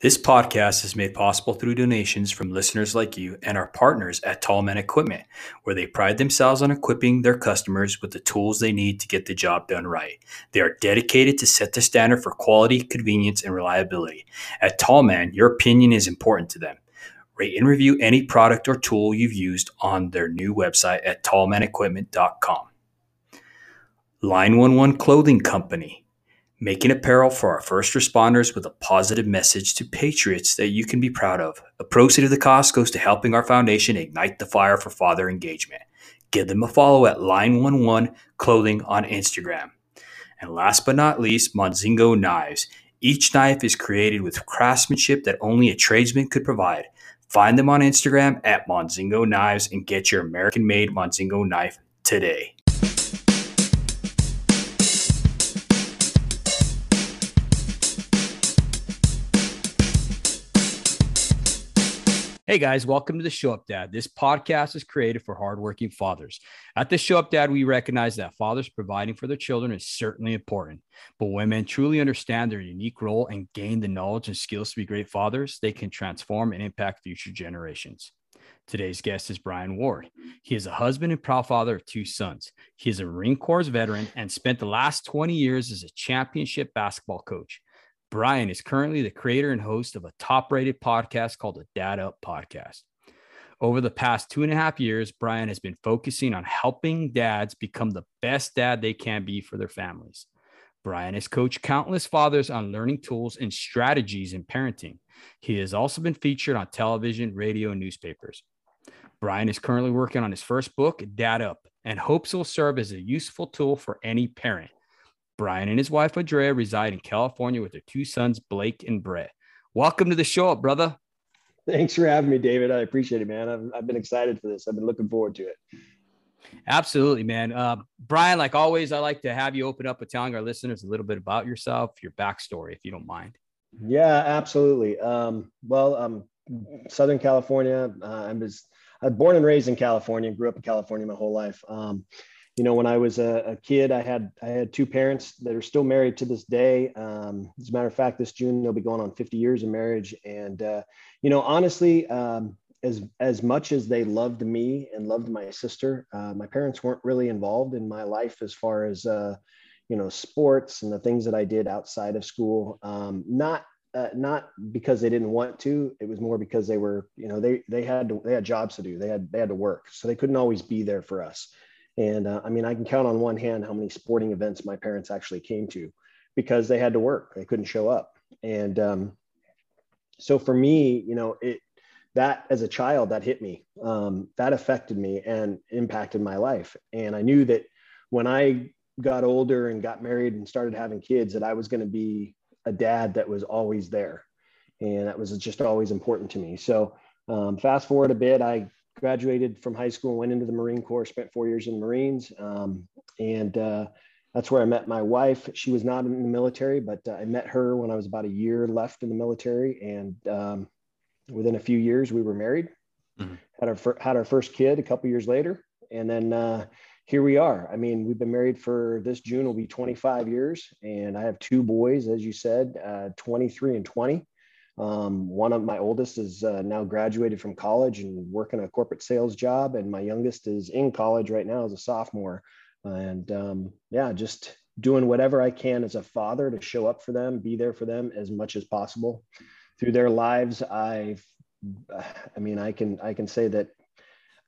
This podcast is made possible through donations from listeners like you and our partners at Tallman Equipment, where they pride themselves on equipping their customers with the tools they need to get the job done right. They are dedicated to set the standard for quality, convenience, and reliability. At Tallman, your opinion is important to them. Rate and review any product or tool you've used on their new website at tallmanequipment.com. Line 11 Clothing Company making apparel for our first responders with a positive message to patriots that you can be proud of. A proceed of the cost goes to helping our foundation ignite the fire for father engagement. Give them a follow at Line11 Clothing on Instagram. And last but not least, Monzingo Knives. Each knife is created with craftsmanship that only a tradesman could provide. Find them on Instagram at Monzingo Knives and get your American made Monzingo knife today. Hey guys, welcome to the Show Up Dad. This podcast is created for hardworking fathers. At the Show Up Dad, we recognize that fathers providing for their children is certainly important. But when men truly understand their unique role and gain the knowledge and skills to be great fathers, they can transform and impact future generations. Today's guest is Bryan Ward. He is a husband and proud father of two sons. He is a Marine Corps veteran and spent the last 20 years as a championship basketball coach. Bryan is currently the creator and host of a top rated podcast called the Dad Up Podcast. Over the past two and a half years, Bryan has been focusing on helping dads become the best dad they can be for their families. Bryan has coached countless fathers on learning tools and strategies in parenting. He has also been featured on television, radio, and newspapers. Bryan is currently working on his first book, Dad Up, and hopes it will serve as a useful tool for any parent. Bryan and his wife, Andrea, reside in California with their two sons, Blake and Brett. Welcome to the show, brother. Thanks for having me, David. I appreciate it, man. I've, I've been excited for this. I've been looking forward to it. Absolutely, man. Uh, Bryan, like always, I like to have you open up with telling our listeners a little bit about yourself, your backstory, if you don't mind. Yeah, absolutely. Um, well, um, Southern California. Uh, I was I was born and raised in California. Grew up in California my whole life. Um, you know, when I was a, a, kid, I had I had two parents that are still married to this day. Um, as a matter of fact, this June they'll be going on 50 years of marriage. And uh, you know, honestly, um, as as much as they loved me and loved my sister, uh, my parents weren't really involved in my life as far as uh, you know sports and the things that I did outside of school. Um, not uh, not because they didn't want to. It was more because they were, you know, they they had to, they had jobs to do. They had they had to work, so they couldn't always be there for us. And uh, I mean, I can count on one hand how many sporting events my parents actually came to because they had to work, they couldn't show up. And um, so for me, you know, it that as a child that hit me, um, that affected me and impacted my life. And I knew that when I got older and got married and started having kids, that I was going to be a dad that was always there, and that was just always important to me. So um, fast forward a bit, I graduated from high school, went into the Marine Corps, spent four years in the Marines. Um, and uh, that's where I met my wife. She was not in the military, but uh, I met her when I was about a year left in the military. And um, within a few years, we were married, mm-hmm. had, our, had our first kid a couple years later. And then uh, here we are. I mean, we've been married for this June will be 25 years. And I have two boys, as you said, uh, 23 and 20. Um, one of my oldest is uh, now graduated from college and working a corporate sales job, and my youngest is in college right now as a sophomore. And um, yeah, just doing whatever I can as a father to show up for them, be there for them as much as possible through their lives. I, I mean, I can I can say that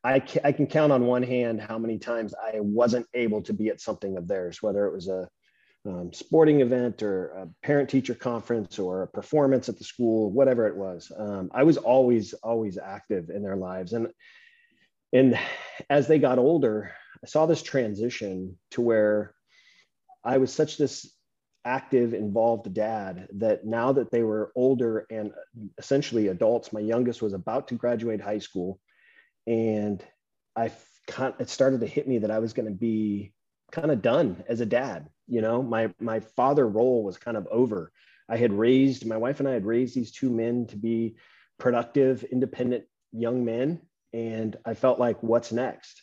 I I can count on one hand how many times I wasn't able to be at something of theirs, whether it was a um, sporting event or a parent teacher conference or a performance at the school, whatever it was. Um, I was always, always active in their lives. And, and as they got older, I saw this transition to where I was such this active, involved dad that now that they were older and essentially adults, my youngest was about to graduate high school. And I it started to hit me that I was going to be kind of done as a dad you know my my father role was kind of over i had raised my wife and i had raised these two men to be productive independent young men and i felt like what's next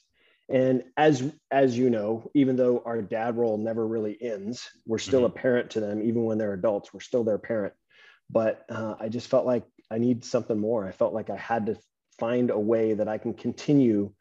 and as as you know even though our dad role never really ends we're still mm-hmm. a parent to them even when they're adults we're still their parent but uh, I just felt like I need something more. I felt like I had to find a way that I can continue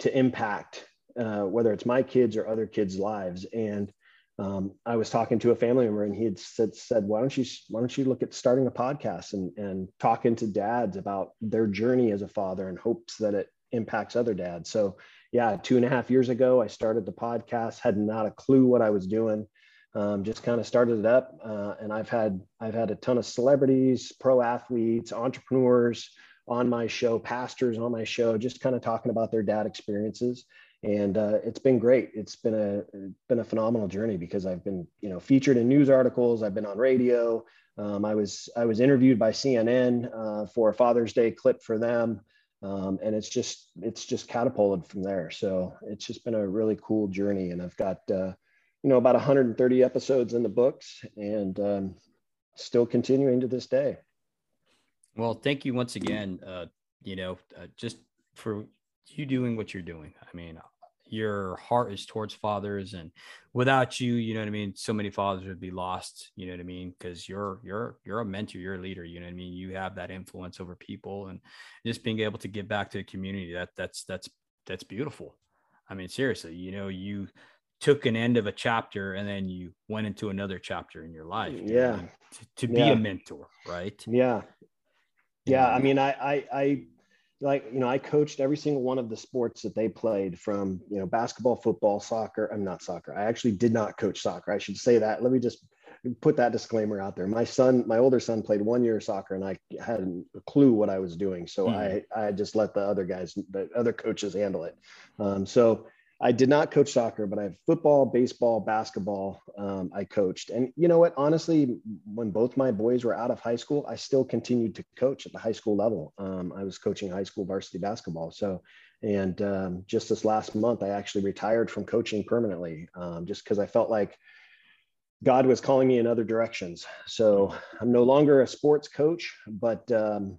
to impact, uh, whether it's my kids or other kids' lives. And um, I was talking to a family member, and he had said, said, "Why don't you why don't you look at starting a podcast and and talking to dads about their journey as a father and hopes that it impacts other dads." So yeah, two and a half years ago, I started the podcast. Had not a clue what I was doing. Um, just kind of started it up, uh, and I've had I've had a ton of celebrities, pro athletes, entrepreneurs on my show, pastors on my show, just kind of talking about their dad experiences and uh, it's been great. It's been a been a phenomenal journey because I've been you know featured in news articles. I've been on radio. Um, I was I was interviewed by CNN uh, for a Father's Day clip for them, um, and it's just it's just catapulted from there. So it's just been a really cool journey, and I've got uh, you know about 130 episodes in the books, and um, still continuing to this day. Well, thank you once again. Uh, you know, uh, just for you doing what you're doing. I mean, your heart is towards fathers and without you you know what i mean? So many fathers would be lost you know what i mean? Because you're you're you're a mentor you're a leader you know what i mean? You have that influence over people and just being able to give back to the community that that's that's that's beautiful. I mean seriously you know you took an end of a chapter and then you went into another chapter in your life yeah. to, to be yeah. a mentor right? Yeah. Yeah i mean i i i like you know i coached every single one of the sports that they played from you know basketball football soccer i'm not soccer. I actually did not coach soccer. I should say that. Let me just put that disclaimer out there. My son my older son played one year of soccer and i had a clue what i was doing. So mm. i i just let the other guys the other coaches handle it. Um, so I did not coach soccer, but I have football, baseball, basketball. Um, I coached, and you know what? Honestly, when both my boys were out of high school, I still continued to coach at the high school level. Um, I was coaching high school varsity basketball. So, and um, just this last month, I actually retired from coaching permanently, um, just because I felt like God was calling me in other directions. So I'm no longer a sports coach, but um,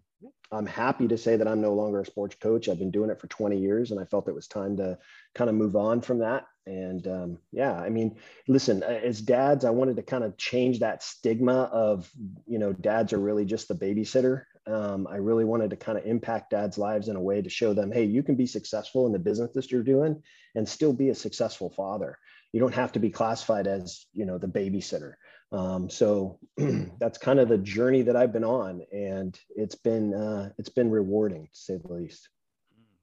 I'm happy to say that I'm no longer a sports coach. I've been doing it for 20 years, and I felt it was time to kind of move on from that. And um, yeah, I mean, listen, as dads, I wanted to kind of change that stigma of, you know, dads are really just the babysitter. Um, I really wanted to kind of impact dads' lives in a way to show them, hey, you can be successful in the business that you're doing and still be a successful father. You don't have to be classified as, you know, the babysitter. Um, so that's kind of the journey that I've been on, and it's been uh, it's been rewarding to say the least.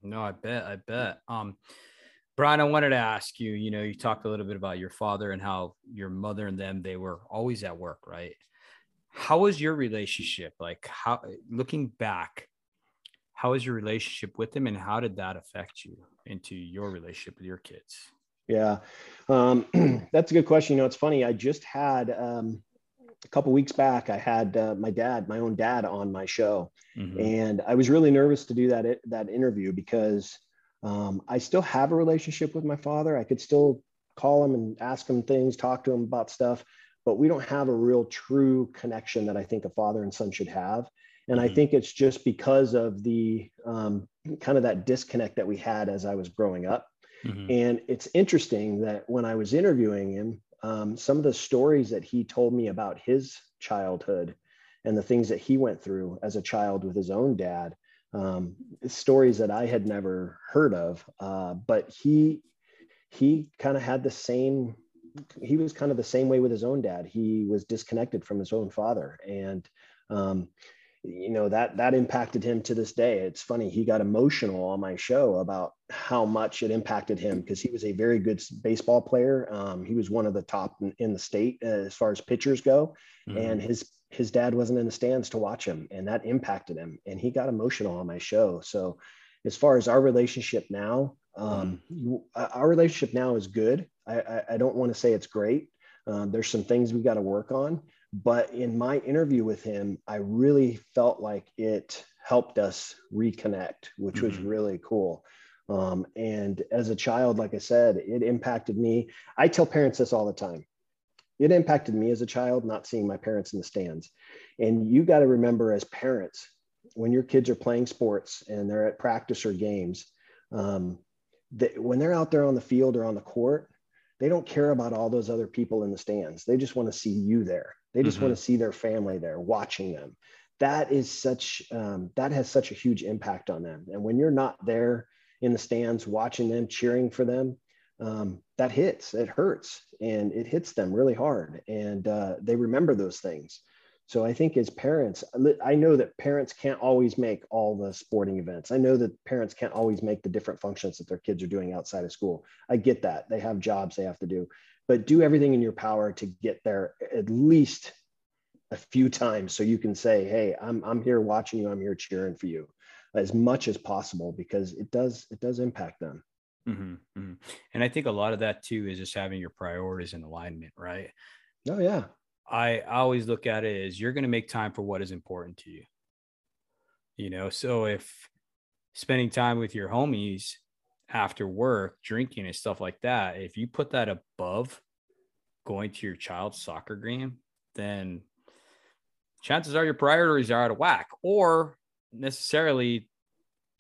No, I bet, I bet. Um, Bryan, I wanted to ask you. You know, you talked a little bit about your father and how your mother and them they were always at work, right? How was your relationship? Like, how looking back, how was your relationship with them, and how did that affect you into your relationship with your kids? Yeah, um, that's a good question. You know, it's funny. I just had um, a couple weeks back. I had uh, my dad, my own dad, on my show, mm-hmm. and I was really nervous to do that that interview because um, I still have a relationship with my father. I could still call him and ask him things, talk to him about stuff, but we don't have a real true connection that I think a father and son should have. And mm-hmm. I think it's just because of the um, kind of that disconnect that we had as I was growing up. Mm-hmm. And it's interesting that when I was interviewing him, um, some of the stories that he told me about his childhood and the things that he went through as a child with his own dad, um, stories that I had never heard of. Uh, but he he kind of had the same. He was kind of the same way with his own dad. He was disconnected from his own father, and um, you know that that impacted him to this day. It's funny he got emotional on my show about how much it impacted him because he was a very good baseball player. Um, he was one of the top in, in the state uh, as far as pitchers go. Mm-hmm. and his his dad wasn't in the stands to watch him and that impacted him and he got emotional on my show. So as far as our relationship now um, mm-hmm. our relationship now is good. I, I, I don't want to say it's great. Um, there's some things we got to work on but in my interview with him, I really felt like it helped us reconnect, which mm-hmm. was really cool. Um, and as a child, like I said, it impacted me. I tell parents this all the time. It impacted me as a child not seeing my parents in the stands. And you got to remember, as parents, when your kids are playing sports and they're at practice or games, um, that when they're out there on the field or on the court, they don't care about all those other people in the stands. They just want to see you there They just mm-hmm. want to see their family there, watching them. That is such um, that has such a huge impact on them. And when you're not there in the stands, watching them, cheering for them, um, that hits. It hurts, and it hits them really hard. And uh, they remember those things. So I think as parents, I know that parents can't always make all the sporting events. I know that parents can't always make the different functions that their kids are doing outside of school. I get that. They have jobs they have to do but do everything in your power to get there at least a few times so you can say hey i'm, I'm here watching you. I'm here cheering for you as much as possible because it does it does impact them. Mm-hmm, mm-hmm. and i think a lot of that too is just having your priorities in alignment right? Oh yeah. I, I always look at it as you're going to make time for what is important to you. You know so if spending time with your homies after work drinking and stuff like that if you put that above going to your child's soccer game then chances are your priorities are out of whack or necessarily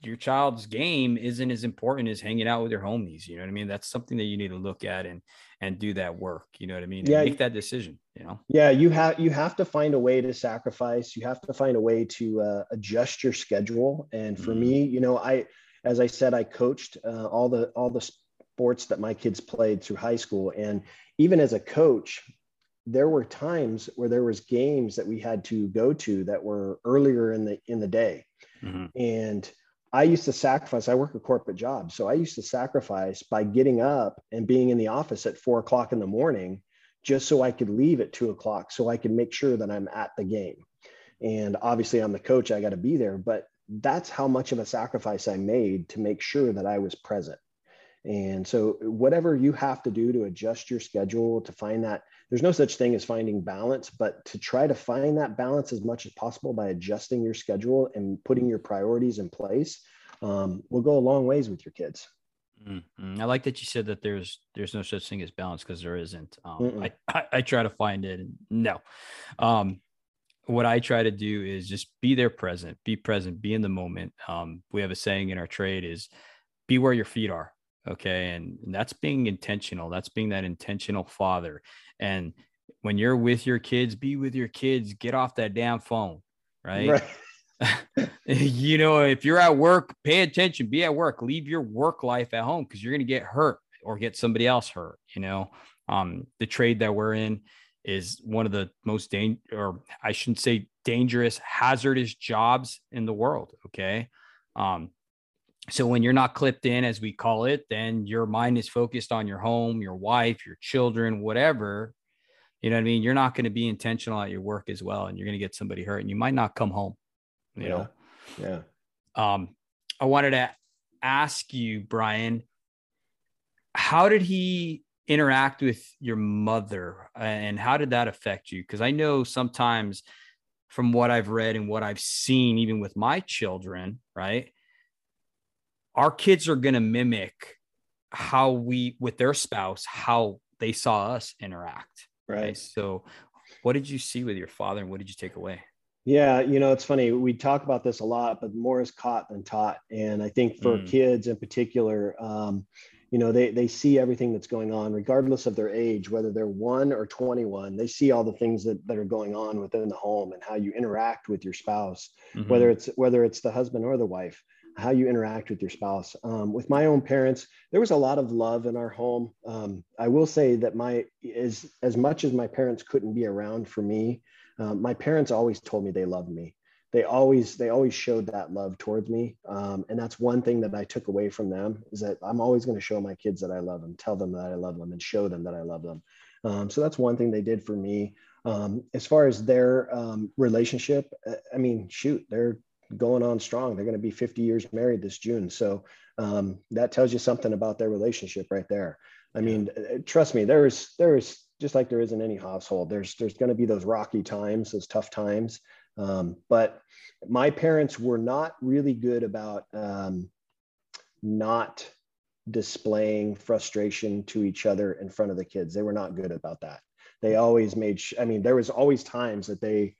your child's game isn't as important as hanging out with your homies you know what i mean? That's something that you need to look at and and do that work you know what i mean? Yeah make that decision you know? Yeah you have you have to find a way to sacrifice you have to find a way to uh, adjust your schedule and for mm-hmm. me you know i as I said, I coached uh, all the all the sports that my kids played through high school, and even as a coach, there were times where there was games that we had to go to that were earlier in the in the day, mm-hmm. and I used to sacrifice. I work a corporate job, so I used to sacrifice by getting up and being in the office at four o'clock in the morning, just so I could leave at two o'clock, so I could make sure that I'm at the game. And obviously, I'm the coach; I got to be there. But that's how much of a sacrifice I made to make sure that I was present. And so, whatever you have to do to adjust your schedule to find that, there's no such thing as finding balance, but to try to find that balance as much as possible by adjusting your schedule and putting your priorities in place um, will go a long ways with your kids. Mm-hmm. I like that you said that there's there's no such thing as balance because there isn't. Um, I, I, I try to find it. And no, um, what I try to do is just be there present, be present, be in the moment. Um, we have a saying in our trade is be where your feet are. Okay. And, and that's being intentional. That's being that intentional father. And when you're with your kids, be with your kids, get off that damn phone. Right. right. you know, if you're at work, pay attention, be at work, leave your work life at home because you're going to get hurt or get somebody else hurt. You know, um, the trade that we're in, is one of the most dangerous, or I shouldn't say dangerous, hazardous jobs in the world. Okay. Um, so when you're not clipped in, as we call it, then your mind is focused on your home, your wife, your children, whatever. You know what I mean? You're not going to be intentional at your work as well, and you're going to get somebody hurt, and you might not come home. You yeah. know. Yeah. Um, I wanted to ask you, Bryan, how did he interact with your mother and how did that affect you because i know sometimes from what i've read and what i've seen even with my children right our kids are going to mimic how we with their spouse how they saw us interact right? right so what did you see with your father and what did you take away yeah, you know, it's funny. We talk about this a lot, but more is caught than taught. And I think for mm. kids in particular, um, you know they they see everything that's going on regardless of their age whether they're 1 or 21 they see all the things that, that are going on within the home and how you interact with your spouse mm-hmm. whether it's whether it's the husband or the wife how you interact with your spouse. Um, with my own parents there was a lot of love in our home. Um, i will say that my as as much as my parents couldn't be around for me um, my parents always told me they loved me they always they always showed that love towards me. Um, and that's one thing that i took away from them is that i'm always going to show my kids that i love them tell them that i love them and show them that i love them. Um, so that's one thing they did for me. Um, as far as their um, relationship uh, i mean shoot they're going on strong. They're going to be 50 years married this june. So um, that tells you something about their relationship right there. I mean uh, trust me there is there is just like there isn't any household there's there's going to be those rocky times those tough times um, but my parents were not really good about um, not displaying frustration to each other in front of the kids. They were not good about that. They always made, sh- I mean, there was always times that they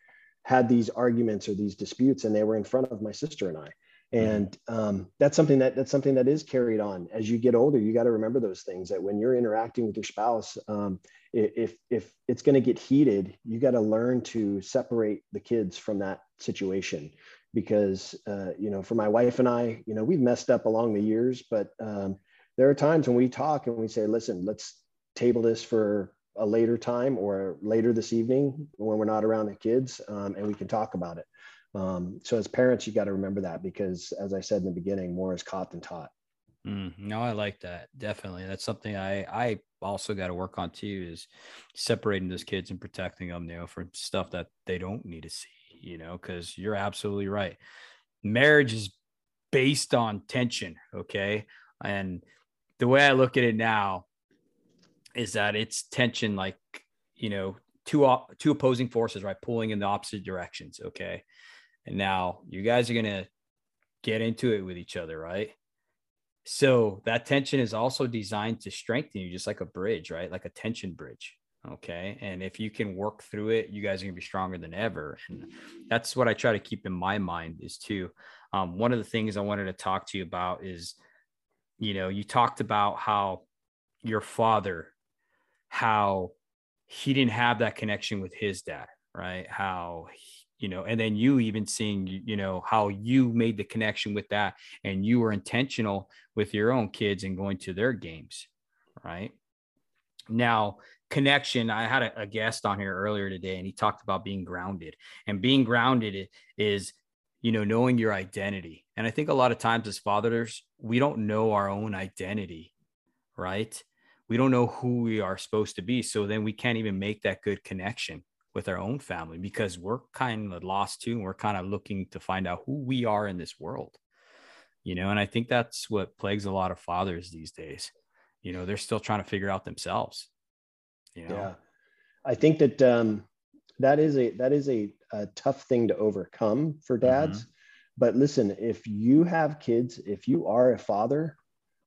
had these arguments or these disputes and they were in front of my sister and I. Mm-hmm. and um, that's something that that's something that is carried on. As you get older you got to remember those things that when you're interacting with your spouse um, if if it's going to get heated you got to learn to separate the kids from that situation. Because uh, you know for my wife and i you know we've messed up along the years but um, there are times when we talk and we say listen let's table this for a later time or later this evening when we're not around the kids um, and we can talk about it um, so as parents, you got to remember that because, as I said in the beginning, more is caught than taught. Mm, no, I like that. Definitely. That's something I, I also got to work on too is separating those kids and protecting them, you know, from stuff that they don't need to see, you know, cause you're absolutely right. Marriage is based on tension. Okay. And the way I look at it now is that it's tension, like, you know, two, two opposing forces, right? Pulling in the opposite directions. Okay. And now you guys are going to get into it with each other, right? So that tension is also designed to strengthen you, just like a bridge, right? Like a tension bridge. Okay. And if you can work through it, you guys are going to be stronger than ever. And that's what I try to keep in my mind is too. Um, one of the things I wanted to talk to you about is, you know, you talked about how your father, how he didn't have that connection with his dad, right? How you know and then you even seeing you know how you made the connection with that and you were intentional with your own kids and going to their games right? Now connection i had a, a guest on here earlier today and he talked about being grounded and being grounded is you know knowing your identity. And i think a lot of times as fathers we don't know our own identity right? We don't know who we are supposed to be so then we can't even make that good connection with our own family because we're kind of lost too. And we're kind of looking to find out who we are in this world, you know, and I think that's what plagues a lot of fathers these days. You know, they're still trying to figure out themselves. You know? Yeah. I think that um, that is a that is a, a tough thing to overcome for dads. Mm-hmm. But listen, if you have kids, if you are a father,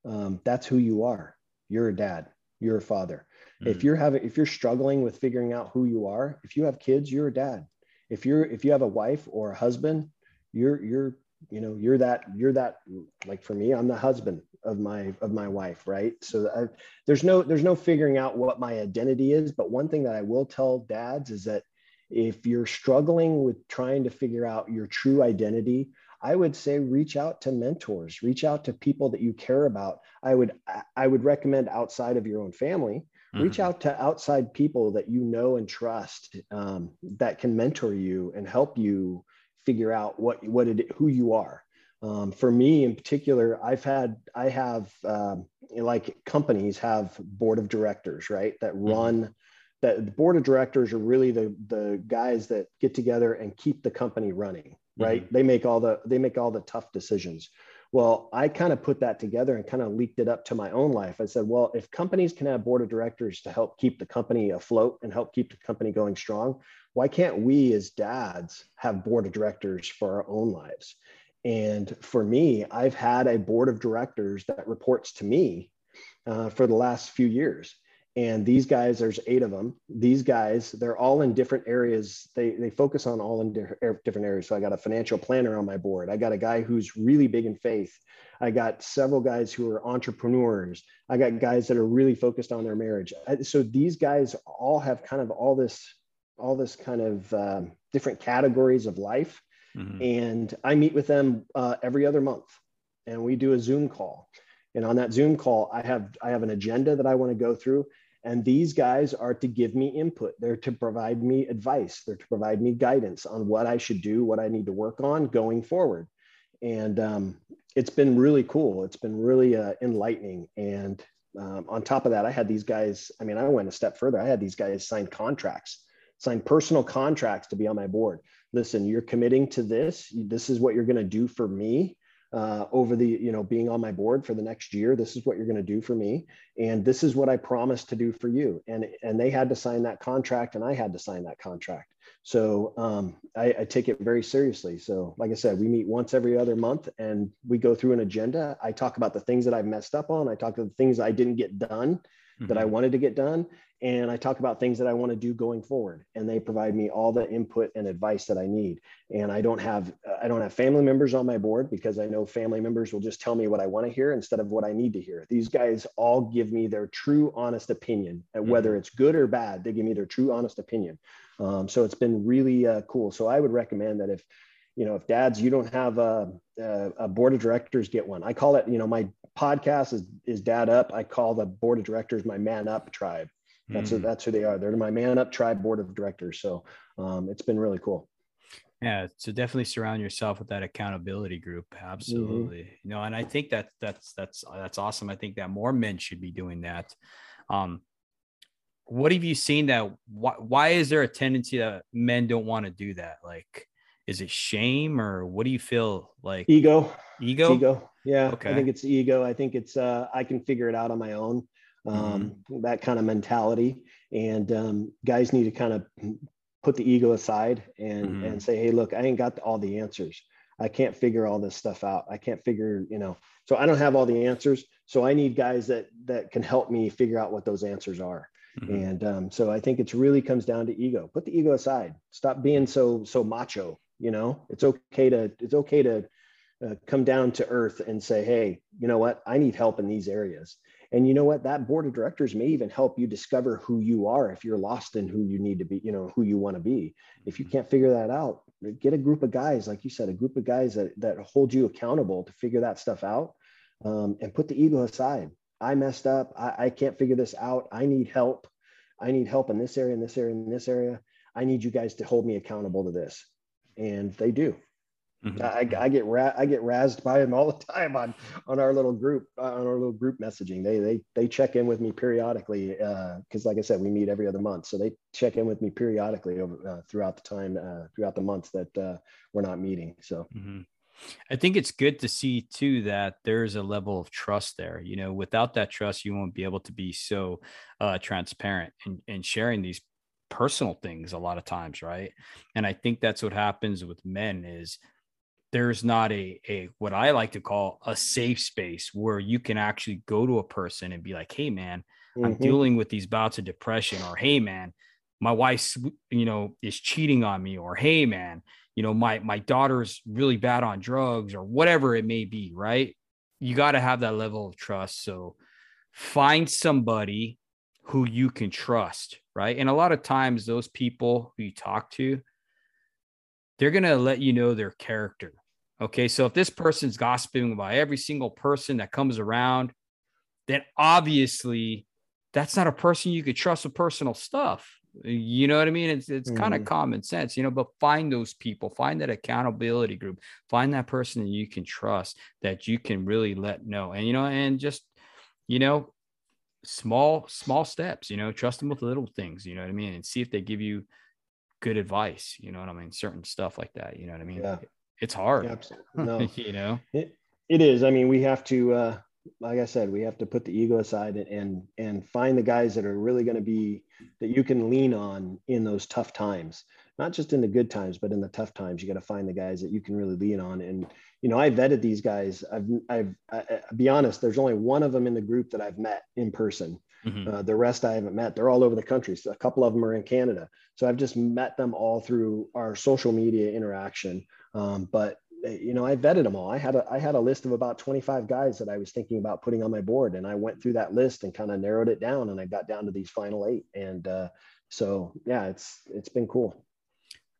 um, that's who you are. You're a dad. You're a father. Mm. If you're having, if you're struggling with figuring out who you are, if you have kids, you're a dad. If you're, if you have a wife or a husband, you're, you're, you know, you're that, you're that, like for me, I'm the husband of my, of my wife. Right. So I, there's no, there's no figuring out what my identity is. But one thing that I will tell dads is that if you're struggling with trying to figure out your true identity, I would say reach out to mentors, reach out to people that you care about. I would I would recommend outside of your own family, mm-hmm. reach out to outside people that you know and trust um, that can mentor you and help you figure out what what it who you are. Um, for me in particular, I've had I have um, like companies have board of directors, right? That mm-hmm. run that the board of directors are really the the guys that get together and keep the company running, right? Mm-hmm. They make all the they make all the tough decisions. Well, I kind of put that together and kind of leaked it up to my own life. I said, well, if companies can have board of directors to help keep the company afloat and help keep the company going strong, why can't we as dads have board of directors for our own lives? And for me, I've had a board of directors that reports to me uh, for the last few years and these guys there's eight of them. These guys they're all in different areas. They they focus on all in different areas. So i got a financial planner on my board. I got a guy who's really big in faith. I got several guys who are entrepreneurs. I got guys that are really focused on their marriage. So these guys all have kind of all this all this kind of um, different categories of life. Mm-hmm. and i meet with them uh, every other month and we do a zoom call. And on that zoom call i have i have an agenda that i want to go through and these guys are to give me input. They're to provide me advice. They're to provide me guidance on what I should do, what I need to work on going forward. And um, it's been really cool. It's been really uh, enlightening. And um, on top of that, I had these guys, I mean, I went a step further. I had these guys sign contracts, sign personal contracts to be on my board. Listen, you're committing to this. This is what you're going to do for me uh, over the you know being on my board for the next year this is what you're going to do for me and this is what i promised to do for you. And and they had to sign that contract and i had to sign that contract. So um, I, I, take it very seriously. So like i said we meet once every other month and we go through an agenda. I talk about the things that i've messed up on. I talk about the things i didn't get done mm-hmm. that I mm-hmm. wanted to get done. And I talk about things that I want to do going forward. And they provide me all the input and advice that I need. And I don't have I don't have family members on my board because I know family members will just tell me what I want to hear instead of what I need to hear. These guys all give me their true honest opinion, mm-hmm. whether it's good or bad. They give me their true honest opinion. Um, so it's been really uh, cool. So I would recommend that if you know if dads you don't have a, a, a, board of directors get one i call it you know my podcast is is dad up i call the board of directors my man up tribe. That's mm. who, that's who they are. They're my man up tribe board of directors. So um, it's been really cool. Yeah so definitely surround yourself with that accountability group. Absolutely. Mm-hmm. you know and i think that that's that's that's awesome. I think that more men should be doing that. Um what have you seen that why, why is there a tendency that men don't want to do that? Like is it shame or what do you feel like? Ego. Ego? Ego yeah okay. i think it's ego. I think it's uh i can figure it out on my own um mm-hmm. that kind of mentality. And um guys need to kind of put the ego aside and mm-hmm. and say hey look i ain't got all the answers. I can't figure all this stuff out. I can't figure you know. So i don't have all the answers. So i need guys that that can help me figure out what those answers are. Mm-hmm. and um, so i think it's really comes down to ego. Put the ego aside. Stop being so so macho you know? It's okay to it's okay to uh, come down to earth and say hey you know what? I need help in these areas. And you know what? That board of directors may even help you discover who you are if you're lost in who you need to be you know who you want to be. If you mm-hmm. can't figure that out get a group of guys like you said a group of guys that, that hold you accountable to figure that stuff out um, and put the ego aside. I messed up. I, I can't figure this out. I need help. I need help in this area in this area in this area. I need you guys to hold me accountable to this. And they do. Mm-hmm. I, I, get ra- I get razzed by them all the time on on our little group uh, on our little group messaging. They they they check in with me periodically because, uh, like I said, we meet every other month. So they check in with me periodically over uh, throughout the time uh, throughout the months that uh, we're not meeting. So. Mm-hmm. I think it's good to see too that there's a level of trust there. You know, without that trust, you won't be able to be so uh, transparent and, and sharing these personal things a lot of times right and i think that's what happens with men is there's not a a what i like to call a safe space where you can actually go to a person and be like hey man mm-hmm. i'm dealing with these bouts of depression or hey man my wife you know is cheating on me or hey man you know my my daughter's really bad on drugs or whatever it may be right you got to have that level of trust so find somebody who you can trust, right? And a lot of times, those people who you talk to, they're going to let you know their character. Okay. So if this person's gossiping about every single person that comes around, then obviously that's not a person you could trust with personal stuff. You know what I mean? It's it's mm. kind of common sense, you know, but find those people, find that accountability group, find that person that you can trust that you can really let know. And you know, and just you know, small small steps you know trust them with little things you know what i mean and see if they give you good advice you know what i mean certain stuff like that you know what i mean yeah. It's hard yeah, no. you know it, it is i mean we have to uh like i said we have to put the ego aside and and, and find the guys that are really going to be that you can lean on in those tough times not just in the good times but in the tough times you got to find the guys that you can really lean on and you know, I vetted these guys. I've, I've, I, will be honest, there's only one of them in the group that I've met in person. Mm-hmm. Uh, the rest I haven't met. They're all over the country. So a couple of them are in Canada. So I've just met them all through our social media interaction. Um, but eh, you know, I vetted them all. I had a, I had a list of about 25 guys that I was thinking about putting on my board, and I went through that list and kind of narrowed it down, and I got down to these final eight. And uh, so, yeah, it's it's been cool.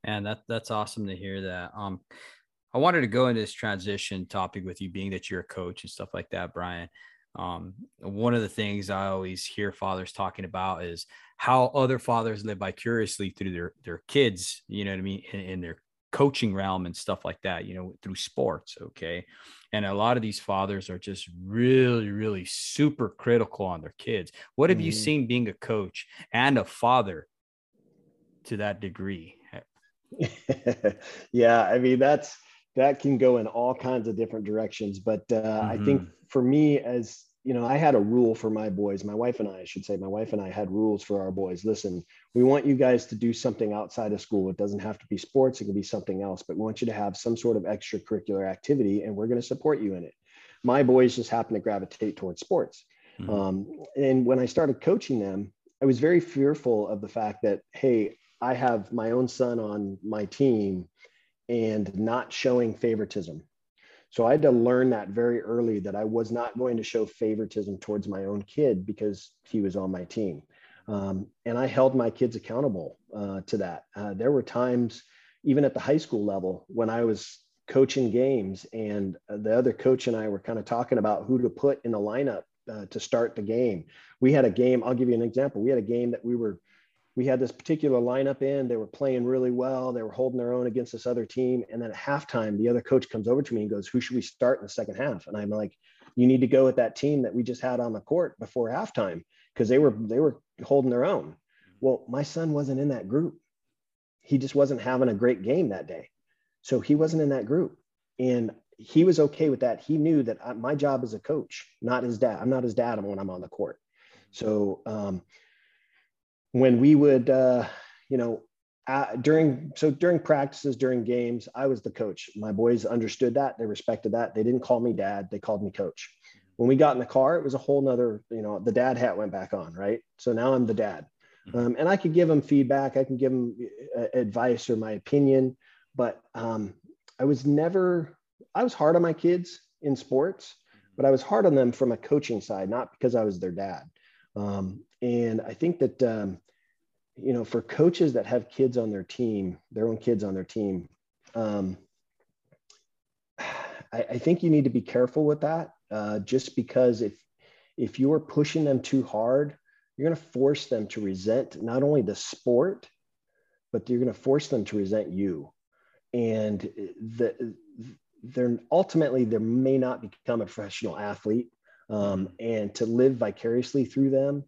And that that's awesome to hear that. Um, I wanted to go into this transition topic with you, being that you're a coach and stuff like that, Bryan. Um, one of the things I always hear fathers talking about is how other fathers live vicariously through their their kids. You know what I mean, in, in their coaching realm and stuff like that. You know, through sports. Okay, and a lot of these fathers are just really, really super critical on their kids. What have mm-hmm. you seen being a coach and a father to that degree? yeah, I mean that's that can go in all kinds of different directions. But uh, mm-hmm. I think mm-hmm. for me, as you know, I had a rule for my boys, my wife and I, I should say, my wife and I had rules for our boys. Listen, we want you guys to do something outside of school. It doesn't have to be sports, it can be something else, but we want you to have some sort of extracurricular activity and we're going to support you in it. My boys just happen to gravitate towards sports. Mm-hmm. Um, and when I started coaching them, I was very fearful of the fact that, hey, I have my own son on my team and not showing favoritism. So I had to learn that very early that I was not going to show favoritism towards my own kid because he was on my team. Um, and I held my kids accountable uh, to that. Uh, there were times, even at the high school level, when I was coaching games and the other coach and I were kind of talking about who to put in the lineup uh, to start the game. We had a game, I'll give you an example. We had a game that we were we had this particular lineup in. They were playing really well. They were holding their own against this other team. And then at halftime, the other coach comes over to me and goes, Who should we start in the second half? And I'm like, You need to go with that team that we just had on the court before halftime because they were they were holding their own. Mm-hmm. Well, my son wasn't in that group. He just wasn't having a great game that day. So he wasn't in that group. And he was okay with that. He knew that I, my job as a coach, not his dad. I'm not his dad when I'm on the court. Mm-hmm. So um, when we would, uh, you know, uh, during so during practices, during games, I was the coach. My boys understood that. They respected that. They didn't call me dad. They called me coach. When we got in the car, it was a whole nother, you know, the dad hat went back on, right? So now I'm the dad. Mm-hmm. Um, and I could give them feedback. I can give them uh, advice or my opinion, but um, I was never, I was hard on my kids in sports, but I was hard on them from a coaching side, not because I was their dad. Um, and I think that um, you know, for coaches that have kids on their team, their own kids on their team, um, I, I, think you need to be careful with that. Uh, just because if if you're pushing them too hard, you're going to force them to resent not only the sport, but you're going to force them to resent you. And the, they're ultimately they may not become a professional athlete, um, and to live vicariously through them.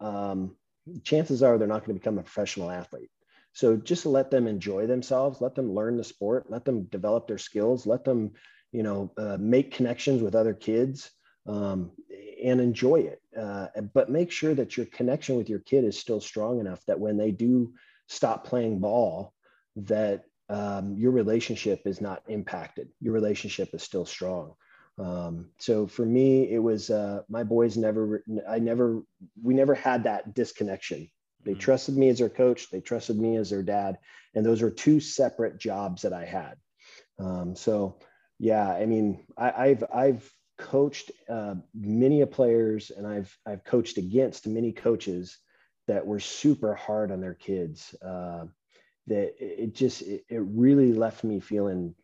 Um, chances are they're not going to become a professional athlete. So just let them enjoy themselves, let them learn the sport, let them develop their skills, let them, you know, uh, make connections with other kids um, and enjoy it. Uh, but make sure that your connection with your kid is still strong enough that when they do stop playing ball, that um, your relationship is not impacted. Your relationship is still strong. Um, so for me, it was uh, my boys never, I never, we never had that disconnection. They mm-hmm. trusted me as their coach, they trusted me as their dad, and those are two separate jobs that I had. Um, so yeah, I mean, I, have I've coached uh, many players, and I've I've coached against many coaches that were super hard on their kids. Uh, that it just it, it really left me feeling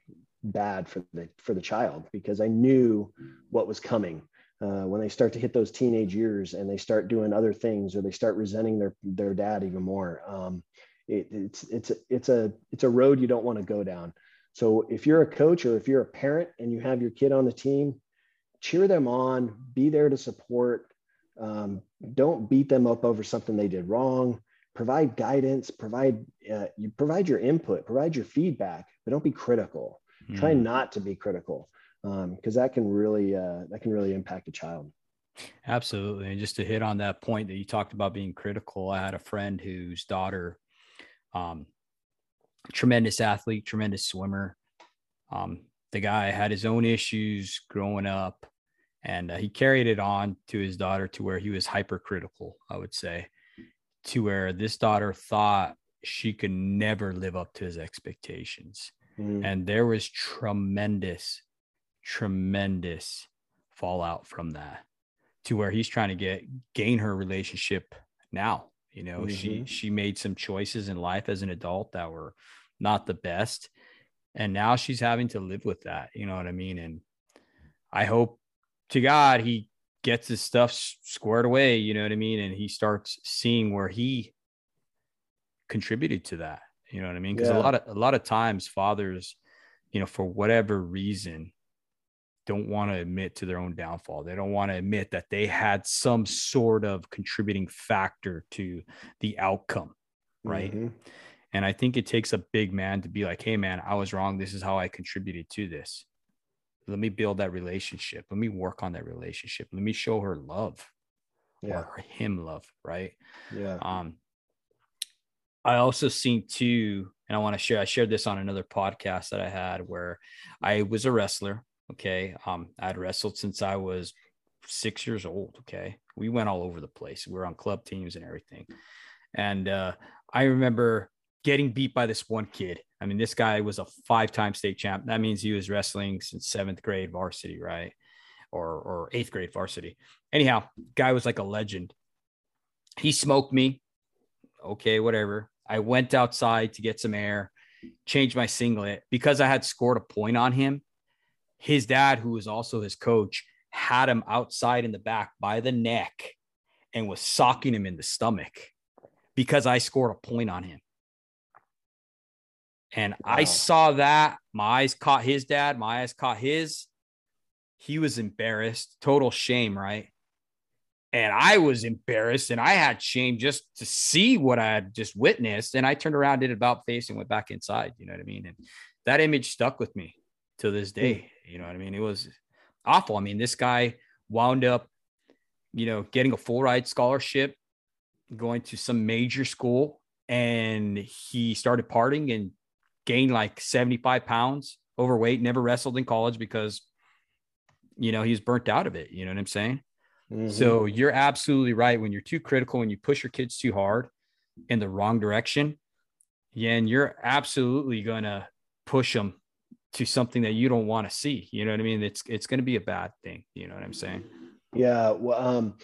bad for the for the child because I knew what was coming. Uh, when they start to hit those teenage years and they start doing other things or they start resenting their their dad even more, um, it, it's it's it's a it's a road you don't want to go down. So if you're a coach or if you're a parent and you have your kid on the team, cheer them on, be there to support. Um, don't beat them up over something they did wrong. Provide guidance. Provide uh, you provide your input. Provide your feedback, but don't be critical mm. try not to be critical because um, that can really uh, that can really impact a child absolutely and just to hit on that point that you talked about being critical i had a friend whose daughter um, tremendous athlete tremendous swimmer um, the guy had his own issues growing up and uh, he carried it on to his daughter to where he was hypercritical i would say to where this daughter thought she could never live up to his expectations Mm. And there was tremendous, tremendous fallout from that to where he's trying to get gain her relationship now. You know, mm-hmm. she she made some choices in life as an adult that were not the best. And now she's having to live with that. You know what I mean? And I hope to God he gets his stuff squared away, you know what I mean? And he starts seeing where he contributed to that. You know what I mean? Because yeah. a lot of a lot of times fathers, you know, for whatever reason, don't want to admit to their own downfall. They don't want to admit that they had some sort of contributing factor to the outcome, right? Mm-hmm. And I think it takes a big man to be like, "Hey, man, I was wrong. This is how I contributed to this. Let me build that relationship. Let me work on that relationship. Let me show her love, yeah. or him love, right? Yeah. Um, I also seen too, and I want to share. I shared this on another podcast that I had where I was a wrestler. Okay, um, I'd wrestled since I was six years old. Okay. We went all over the place. We were on club teams and everything. And uh, I remember getting beat by this one kid. I mean, this guy was a five time state champ. That means he was wrestling since seventh grade varsity, right? Or, or eighth grade varsity. Anyhow, guy was like a legend. He smoked me. Okay, whatever. I went outside to get some air, changed my singlet because I had scored a point on him. His dad, who was also his coach, had him outside in the back by the neck and was socking him in the stomach because I scored a point on him. And wow. I saw that. My eyes caught his dad. My eyes caught his. He was embarrassed. Total shame, right? And I was embarrassed and I had shame just to see what I had just witnessed. And I turned around, did about face, and went back inside. You know what I mean? And that image stuck with me to this hmm. day. You know what I mean? It was awful. I mean, this guy wound up, you know, getting a full ride scholarship, going to some major school, and he started partying and gained like 75 pounds overweight, never wrestled in college because, you know, he's burnt out of it. You know what I'm saying? Mm-hmm. So you're absolutely right. When you're too critical, when you push your kids too hard in the wrong direction, and you're absolutely going to push them to something that you don't want to see. You know what I mean? It's it's going to be a bad thing. You know what I'm saying? Yeah. Well, um,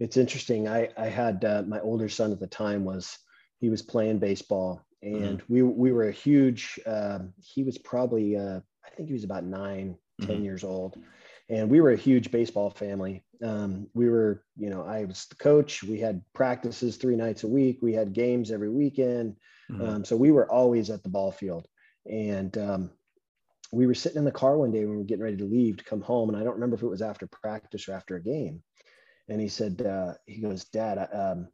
it's interesting. I I had uh, my older son at the time was he was playing baseball, and mm-hmm. we we were a huge. Uh, he was probably uh, I think he was about nine, mm-hmm. 10 years old, and we were a huge baseball family. Um, we were, you know, I was the coach. We had practices three nights a week. We had games every weekend. Mm-hmm. Um, so we were always at the ball field. And um, we were sitting in the car one day when we were getting ready to leave to come home, and I don't remember if it was after practice or after a game. And he said, uh, he goes, Dad, I, um,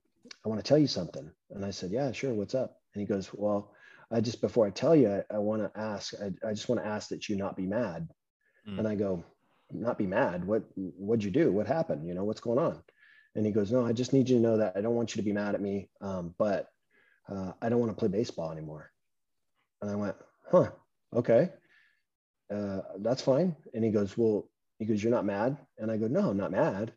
I want to tell you something. And I said, Yeah, sure. What's up? And he goes, Well, I just before I tell you, I, I want to ask. I, I, just want to ask that you not be mad. Mm. And I go, Not be mad. What What'd you do? What happened? You know what's going on? And he goes, No, I just need you to know that I don't want you to be mad at me, um, but uh, I don't want to play baseball anymore. And I went, Huh? Okay uh, that's fine. And he goes, well, he goes, you're not mad. And I go, no, I'm not mad.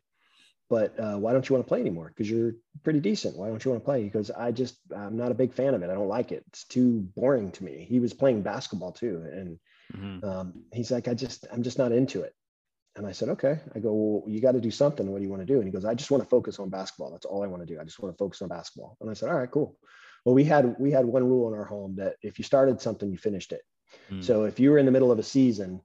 But uh, why don't you want to play anymore? Because you're pretty decent. Why don't you want to play? He goes, I just, I'm not a big fan of it. I don't like it. It's too boring to me. He was playing basketball too. And mm-hmm. um, he's like, I just, I'm just not into it. And I said, okay. I go, well, you got to do something. What do you want to do? And he goes, I just want to focus on basketball. That's all I want to do. I just want to focus on basketball. And I said, all right, cool. Well, we had we had one rule in our home that if you started something, you finished it. Mm. So if you were in the middle of a season,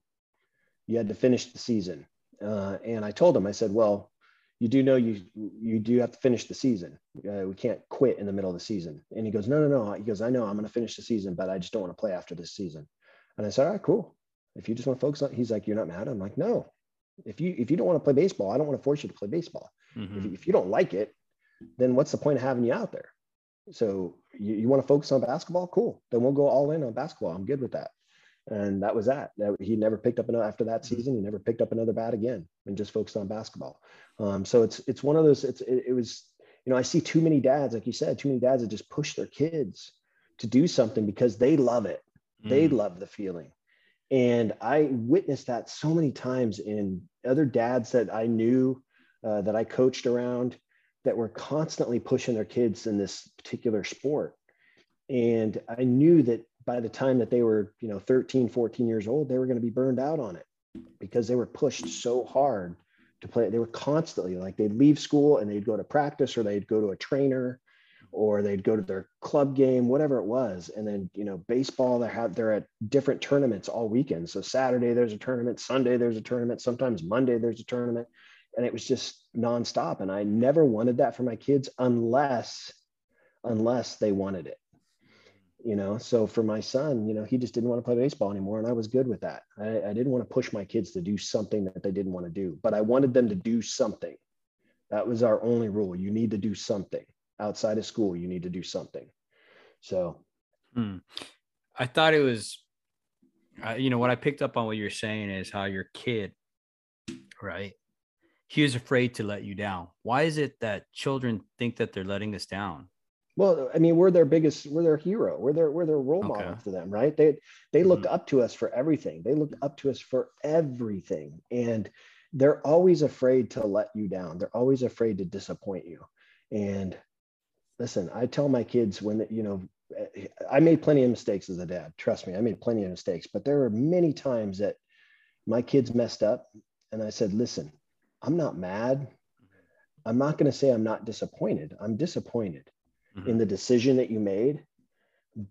you had to finish the season. Uh, and I told him, I said, well, you do know you you do have to finish the season. Uh, we can't quit in the middle of the season. And he goes, no, no, no. He goes, I know I'm going to finish the season, but I just don't want to play after this season. And I said, all right, cool. If you just want to focus on, he's like, you're not mad. I'm like, no. If you if you don't want to play baseball, I don't want to force you to play baseball. Mm-hmm. If, if you don't like it, then what's the point of having you out there? So you, you want to focus on basketball? Cool. Then we'll go all in on basketball. I'm good with that and that was that. He never picked up another after that mm-hmm. season. He never picked up another bat again, and just focused on basketball. Um, so it's it's one of those. It's it, it, was you know I see too many dads, like you said, too many dads that just push their kids to do something because they love it. Mm. They love the feeling, and I witnessed that so many times in other dads that I knew uh, that I coached around that were constantly pushing their kids in this particular sport. And I knew that by the time that they were, you know, 13, 14 years old, they were going to be burned out on it because they were pushed so hard to play. They were constantly like they'd leave school and they'd go to practice or they'd go to a trainer or they'd go to their club game, whatever it was. And then, you know, baseball, they have they're at different tournaments all weekend. So Saturday there's a tournament, Sunday there's a tournament, sometimes Monday there's a tournament. And it was just nonstop. And I never wanted that for my kids unless unless they wanted it you know so for my son you know he just didn't want to play baseball anymore and i was good with that I, I, didn't want to push my kids to do something that they didn't want to do but i wanted them to do something that was our only rule you need to do something outside of school you need to do something so hmm. i thought it was uh, you know what i picked up on what you're saying is how your kid right he was afraid to let you down why is it that children think that they're letting us down well, I mean, we're their biggest, we're their hero. We're their, we're their role okay. model for them, right? They, they look mm-hmm. up to us for everything. They look up to us for everything. And they're always afraid to let you down. They're always afraid to disappoint you. And listen, I tell my kids when, you know, I made plenty of mistakes as a dad. Trust me, I made plenty of mistakes, but there were many times that my kids messed up. And I said, listen, I'm not mad. I'm not going to say I'm not disappointed. I'm disappointed mm-hmm. in the decision that you made.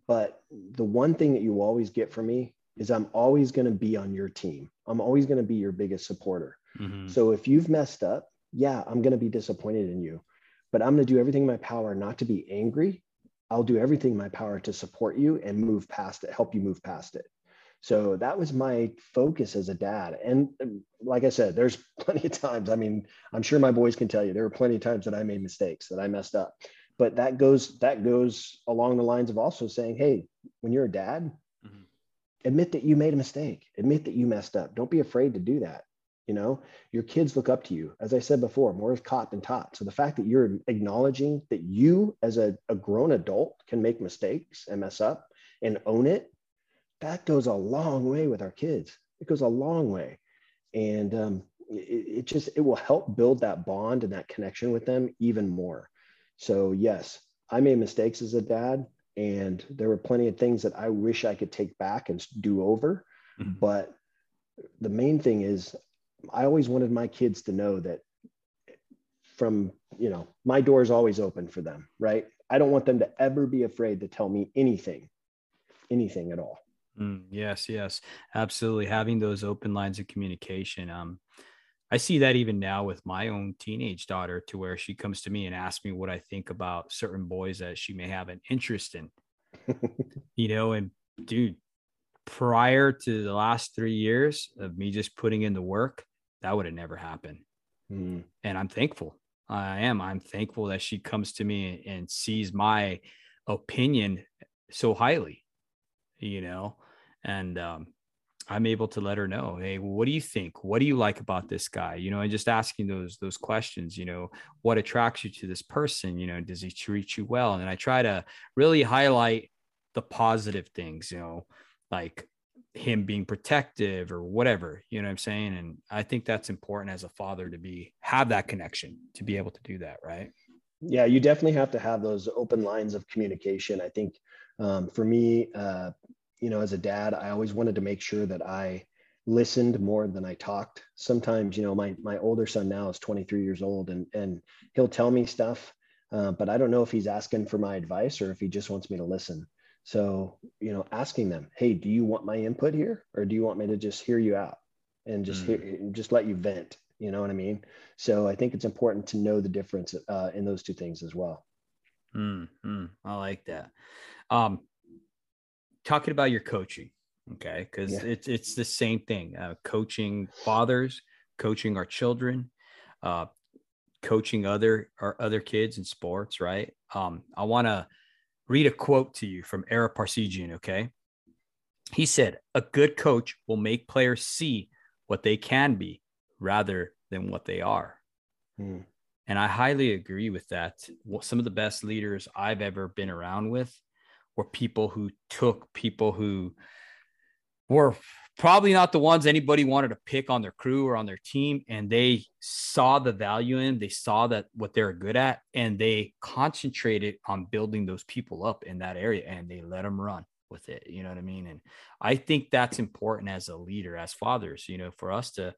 But the one thing that you always get from me is I'm always going to be on your team. I'm always going to be your biggest supporter. Mm-hmm. So if you've messed up, yeah, I'm going to be disappointed in you, but I'm going to do everything in my power not to be angry. I'll do everything in my power to support you and move past it, help you move past it. So that was my focus as a dad. And um, like I said, there's plenty of times. I mean, I'm sure my boys can tell you there were plenty of times that I made mistakes, that I messed up. But that goes that goes along the lines of also saying, hey, when you're a dad, mm-hmm. admit that you made a mistake. Admit that you messed up. Don't be afraid to do that. You know, your kids look up to you. As I said before, more is caught than taught. So the fact that you're acknowledging that you as a, a grown adult can make mistakes and mess up and own it that goes a long way with our kids. It goes a long way. And um, it, it just, it will help build that bond and that connection with them even more. So, yes, I made mistakes as a dad, and there were plenty of things that I wish I could take back and do over. Mm-hmm. But the main thing is, I always wanted my kids to know that from, you know, my door is always open for them, right? I don't want them to ever be afraid to tell me anything, anything at all. Mm, yes, yes, absolutely. Having those open lines of communication. Um, I see that even now with my own teenage daughter, to where she comes to me and asks me what I think about certain boys that she may have an interest in. you know, and dude, prior to the last three years of me just putting in the work, that would have never happened. Mm. And I'm thankful. I am. I'm thankful that she comes to me and sees my opinion so highly, you know and um, I'm able to let her know, hey, what do you think? What do you like about this guy? You know, and just asking those those questions. You know, what attracts you to this person? You know, does he treat you well? And I try to really highlight the positive things. You know, like him being protective or whatever. You know what I'm saying? And I think that's important as a father to be have that connection to be able to do that, right? Yeah, you definitely have to have those open lines of communication. I think um, for me, uh, you know, as a dad, I always wanted to make sure that I listened more than I talked. Sometimes, you know, my my older son now is 23 years old, and and he'll tell me stuff, uh, but I don't know if he's asking for my advice or if he just wants me to listen. So, you know, asking them, hey, do you want my input here, or do you want me to just hear you out and just mm. hear, just let you vent? You know what I mean? So I think it's important to know the difference uh, in those two things as well. Mm, mm, I like that. Um, talking about your coaching, okay? Because yeah. it's it's the same thing. Uh, coaching fathers, coaching our children, uh, coaching other our other kids in sports, right? Um, I want to read a quote to you from Ara Parseghian, okay? He said, "A good coach will make players see what they can be rather than what they are." Hmm. And I highly agree with that. Some of the best leaders I've ever been around with were people who took people who were probably not the ones anybody wanted to pick on their crew or on their team and they saw the value in they saw that what they're good at and they concentrated on building those people up in that area and they let them run with it you know what i mean and i think that's important as a leader as fathers you know for us to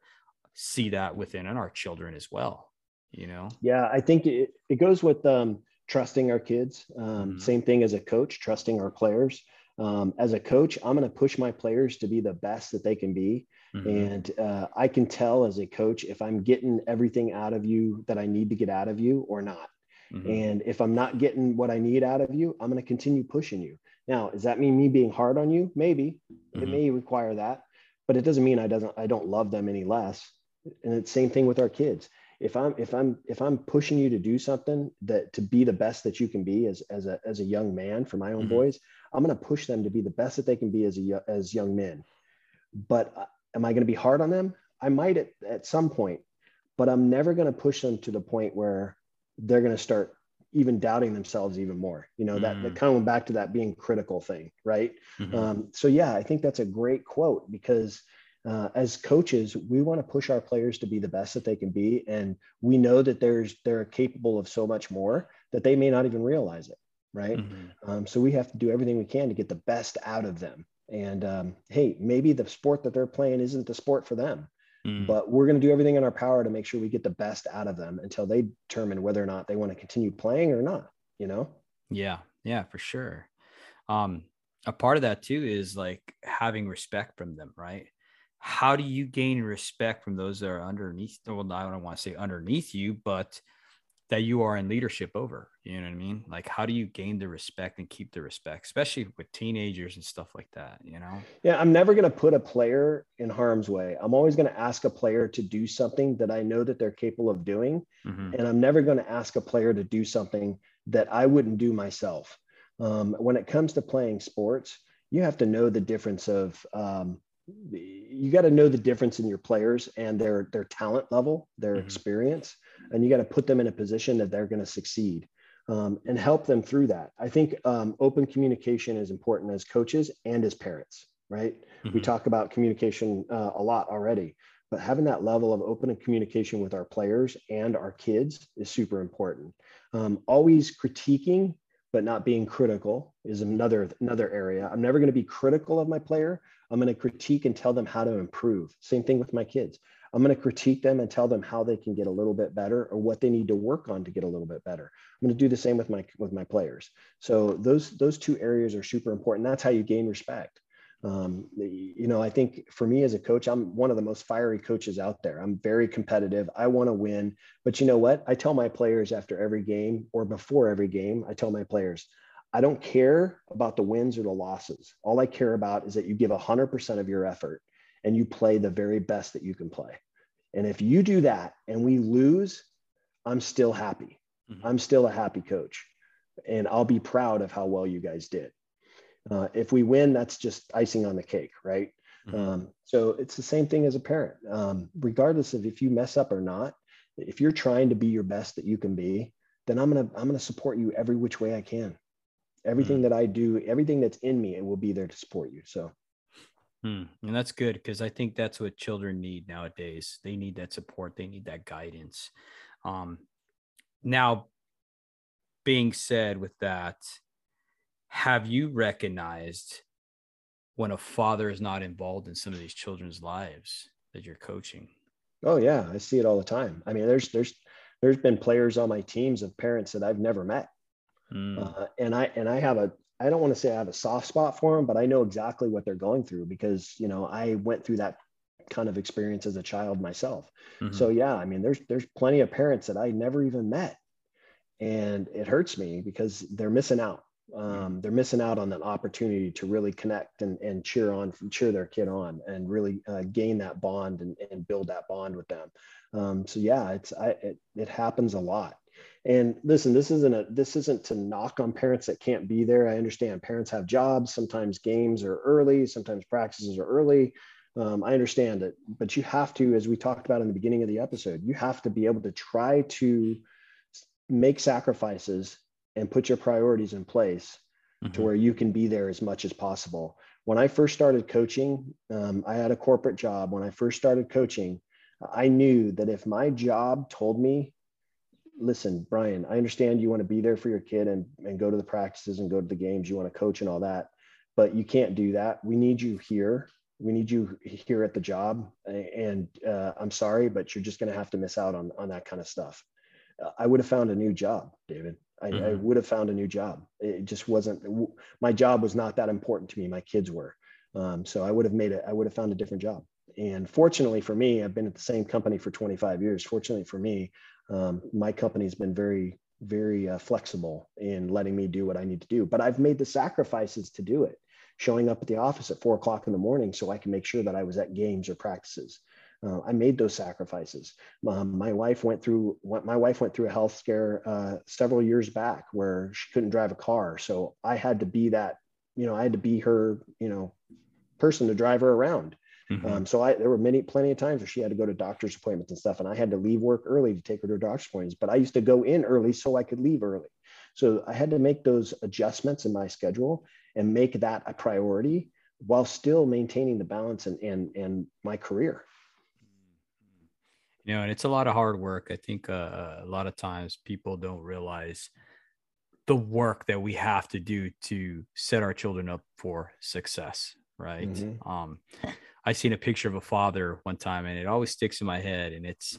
see that within and our children as well you know yeah i think it, it goes with um trusting our kids. Um, mm-hmm. Same thing as a coach, trusting our players. Um, as a coach, I'm going to push my players to be the best that they can be. Mm-hmm. And uh, I can tell as a coach if I'm getting everything out of you that I need to get out of you or not. Mm-hmm. And if I'm not getting what I need out of you, I'm going to continue pushing you. Now, does that mean me being hard on you? Maybe it mm-hmm. may require that, but it doesn't mean I doesn't I don't love them any less. And it's the same thing with our kids if i'm if i'm if i'm pushing you to do something that to be the best that you can be as as a as a young man for my own mm-hmm. boys i'm going to push them to be the best that they can be as a as young men. But uh, am i going to be hard on them? I might at, at some point but i'm never going to push them to the point where they're going to start even doubting themselves even more. You know that, mm. that kind of went back to that being critical thing right? Mm-hmm. um, so yeah i think that's a great quote because uh, as coaches, we want to push our players to be the best that they can be, and we know that there's they're capable of so much more that they may not even realize it, right? Mm-hmm. Um, so we have to do everything we can to get the best out of them. And um, hey, maybe the sport that they're playing isn't the sport for them, mm. but we're going to do everything in our power to make sure we get the best out of them until they determine whether or not they want to continue playing or not. You know? Yeah, yeah, for sure. Um, a part of that too is like having respect from them, right? how do you gain respect from those that are underneath well i don't want to say underneath you but that you are in leadership over you know what i mean? Like how do you gain the respect and keep the respect especially with teenagers and stuff like that you know? Yeah i'm never going to put a player in harm's way. I'm always going to ask a player to do something that i know that they're capable of doing mm-hmm. and i'm never going to ask a player to do something that i wouldn't do myself. Um, when it comes to playing sports you have to know the difference of um, you got to know the difference in your players and their their talent level, their mm-hmm. experience, and you got to put them in a position that they're going to succeed um, and help them through that. I think um, open communication is important as coaches and as parents. Right? Mm-hmm. We talk about communication uh, a lot already, but having that level of open communication with our players and our kids is super important. Um, always critiquing but not being critical is another another area. I'm never going to be critical of my player. I'm going to critique and tell them how to improve. Same thing with my kids. I'm going to critique them and tell them how they can get a little bit better or what they need to work on to get a little bit better. I'm going to do the same with my with my players. So those those two areas are super important. That's how you gain respect. Um, you know, I think for me as a coach, I'm one of the most fiery coaches out there. I'm very competitive. I want to win. But you know what? I tell my players after every game or before every game, I tell my players, I don't care about the wins or the losses. All I care about is that you give 100% of your effort and you play the very best that you can play. And if you do that and we lose, I'm still happy. Mm-hmm. I'm still a happy coach. And I'll be proud of how well you guys did. Uh, if we win, that's just icing on the cake, right? Mm-hmm. Um, so it's the same thing as a parent. Um, regardless of if you mess up or not, if you're trying to be your best that you can be, then I'm gonna I'm gonna support you every which way I can. Everything mm-hmm. that I do, everything that's in me, it will be there to support you. So. Hmm. And that's good because I think that's what children need nowadays. They need that support. They need that guidance. Um, now, being said with that, have you recognized when a father is not involved in some of these children's lives that you're coaching? Oh yeah, I see it all the time. I mean, there's there's there's been players on my teams of parents that I've never met, mm. uh, and I and I have a I don't want to say I have a soft spot for them, but I know exactly what they're going through because you know I went through that kind of experience as a child myself. Mm-hmm. So yeah, I mean, there's there's plenty of parents that I never even met, and it hurts me because they're missing out um, they're missing out on that opportunity to really connect and, and cheer on cheer their kid on and really uh, gain that bond and, and build that bond with them um, so yeah it's I, it, it happens a lot and listen this isn't a this isn't to knock on parents that can't be there i understand parents have jobs sometimes games are early sometimes practices are early um, i understand it but you have to as we talked about in the beginning of the episode you have to be able to try to make sacrifices and put your priorities in place mm-hmm. to where you can be there as much as possible. When I first started coaching, um, I had a corporate job. When I first started coaching, I knew that if my job told me, listen, Bryan, I understand you want to be there for your kid and, and go to the practices and go to the games, you want to coach and all that, but you can't do that. We need you here. We need you here at the job. And uh, I'm sorry, but you're just going to have to miss out on, on that kind of stuff. Uh, I would have found a new job, David. I, mm-hmm. I, would have found a new job. It just wasn't my job was not that important to me. My kids were, um, so I would have made it. I would have found a different job. And fortunately for me, I've been at the same company for 25 years. Fortunately for me, um, my company's been very, very uh, flexible in letting me do what I need to do. But I've made the sacrifices to do it. Showing up at the office at four o'clock in the morning so I can make sure that I was at games or practices uh, I made those sacrifices. Um, my wife went through my wife went through a health scare uh, several years back where she couldn't drive a car, so I had to be that you know I had to be her you know person to drive her around. Mm-hmm. Um, so I there were many plenty of times where she had to go to doctor's appointments and stuff, and I had to leave work early to take her to her doctor's appointments. But I used to go in early so I could leave early. So I had to make those adjustments in my schedule and make that a priority while still maintaining the balance and and and my career you know and it's a lot of hard work i think uh, a lot of times people don't realize the work that we have to do to set our children up for success right mm-hmm. um i seen a picture of a father one time and it always sticks in my head and it's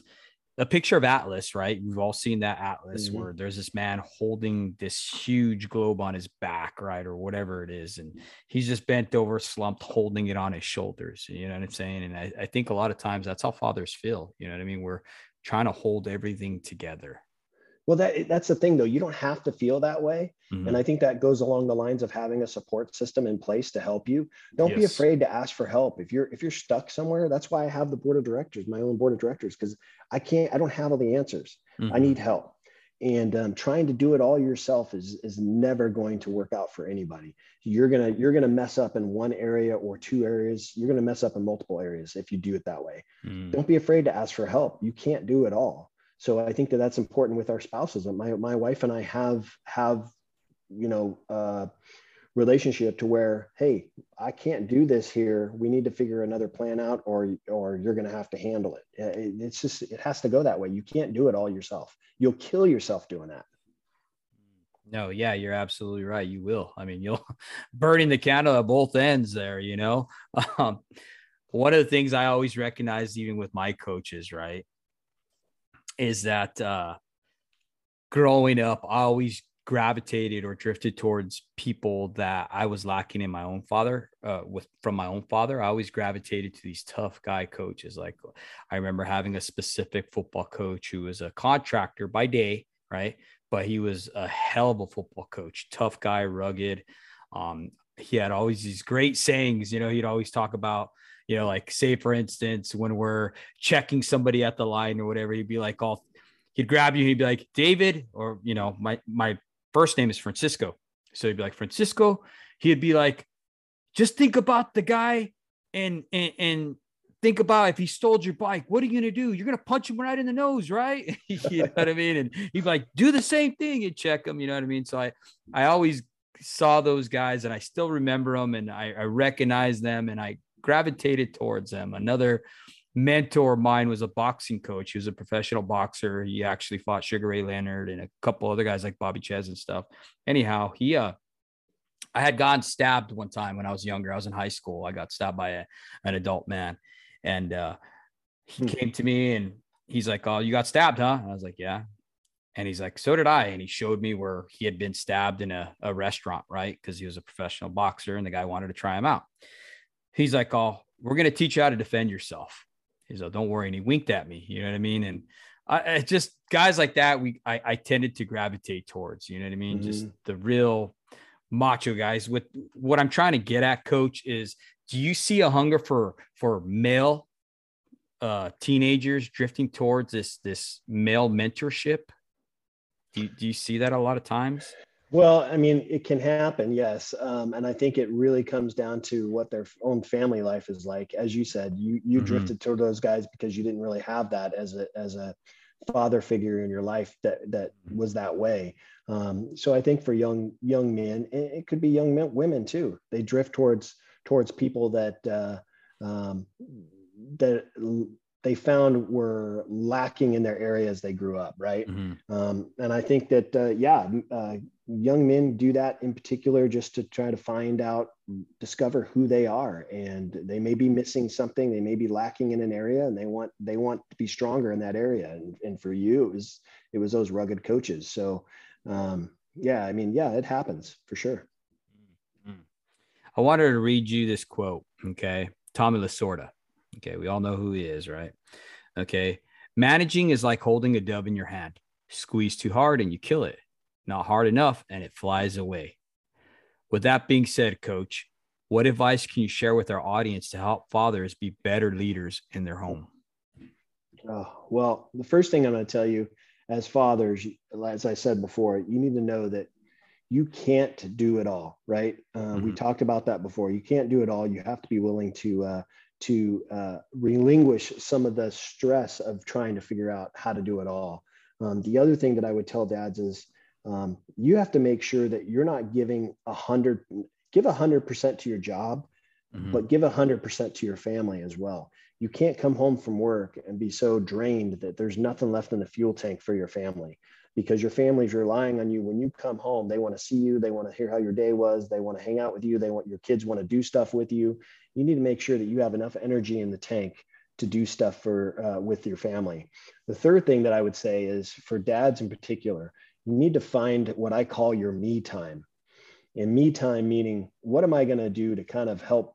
a picture of Atlas, right? We've all seen that Atlas mm-hmm. where there's this man holding this huge globe on his back, right? Or whatever it is. And he's just bent over, slumped, holding it on his shoulders. You know what I'm saying? And I, I think a lot of times that's how fathers feel. You know what I mean? We're trying to hold everything together. Well, that that's the thing though. You don't have to feel that way. Mm-hmm. And I think that goes along the lines of having a support system in place to help you. Don't yes. be afraid to ask for help. If you're if you're stuck somewhere, that's why I have the board of directors, my own board of directors, because I can't, I don't have all the answers. Mm-hmm. I need help. And um, trying to do it all yourself is is never going to work out for anybody. You're gonna you're gonna mess up in one area or two areas. You're gonna mess up in multiple areas if you do it that way. Mm-hmm. Don't be afraid to ask for help. You can't do it all so i think that that's important with our spouses. My, my wife and i have have you know uh, relationship to where hey i can't do this here. We need to figure another plan out or or you're going to have to handle it it's just it has to go that way. You can't do it all yourself. You'll kill yourself doing that. No yeah you're absolutely right. You will. I mean you'll burning the candle at both ends there you know? Um, one of the things i always recognize even with my coaches right is that uh, growing up, I always gravitated or drifted towards people that I was lacking in my own father, uh, with from my own father. I always gravitated to these tough guy coaches. Like I remember having a specific football coach who was a contractor by day, right? But he was a hell of a football coach, tough guy, rugged. Um, he had always these great sayings. You know, he'd always talk about you know, like say for instance, when we're checking somebody at the line or whatever, he'd be like, all he'd grab you, he'd be like, David, or you know, my my first name is Francisco. So he'd be like, Francisco, he'd be like, just think about the guy and and, and think about if he stole your bike, what are you gonna do? You're gonna punch him right in the nose, right? you know what I mean? And he'd be like, do the same thing and check him, you know what I mean? So I I always saw those guys and I still remember them and I, I recognize them and I gravitated towards them. Another mentor of mine was a boxing coach. He was a professional boxer. He actually fought Sugar Ray Leonard and a couple other guys like Bobby Czyz and stuff. Anyhow, he uh I had gotten stabbed one time when I was younger. I was in high school. I got stabbed by a, an adult man. And uh he hmm. came to me and he's like, Oh, you got stabbed, huh? I was like, Yeah. And he's like, So did I. And he showed me where he had been stabbed in a, a restaurant, right? Because he was a professional boxer and the guy wanted to try him out he's like, Oh, we're going to teach you how to defend yourself. He's like, Don't worry. And he winked at me. You know what I mean? And I, I just guys like that, we I, I, tended to gravitate towards, you know what I mean? Mm-hmm. Just the real macho guys. With what I'm trying to get at, coach, is do you see a hunger for for male uh teenagers drifting towards this this male mentorship? Do you, do you see that a lot of times? Well, I mean, it can happen, yes, um, and I think it really comes down to what their own family life is like. As you said, you you mm-hmm. drifted toward those guys because you didn't really have that as a as a father figure in your life that that mm-hmm. was that way. Um, so I think for young young men, it could be young men, women too. They drift towards towards people that uh, um, that they found were lacking in their areas they grew up, right? Mm-hmm. Um, and I think that uh, yeah, uh, young men do that in particular just to try to find out discover who they are. And they may be missing something they may be lacking in an area and they want they want to be stronger in that area. And, and for you it was it was those rugged coaches. So um, yeah i mean yeah it happens for sure. Mm-hmm. i wanted to read you this quote okay? Tommy lasorda. Okay we all know who he is right? Okay managing is like holding a dove in your hand. Squeeze too hard and you kill it not hard enough, and it flies away. With that being said, coach, what advice can you share with our audience to help fathers be better leaders in their home? Oh, well, the first thing I'm going to tell you as fathers, as I said before, you need to know that you can't do it all, right? Uh, mm-hmm. We talked about that before. You can't do it all. You have to be willing to uh, to uh, relinquish some of the stress of trying to figure out how to do it all. Um, the other thing that I would tell dads is um, you have to make sure that you're not giving a hundred give a hundred percent to your job mm-hmm. but give a 100% to your family as well. You can't come home from work and be so drained that there's nothing left in the fuel tank for your family because your family's relying on you when you come home they want to see you they want to hear how your day was they want to hang out with you they want your kids want to do stuff with you you need to make sure that you have enough energy in the tank to do stuff for uh, with your family the third thing that i would say is for dads in particular you need to find what i call your me time and me time meaning what am i going to do to kind of help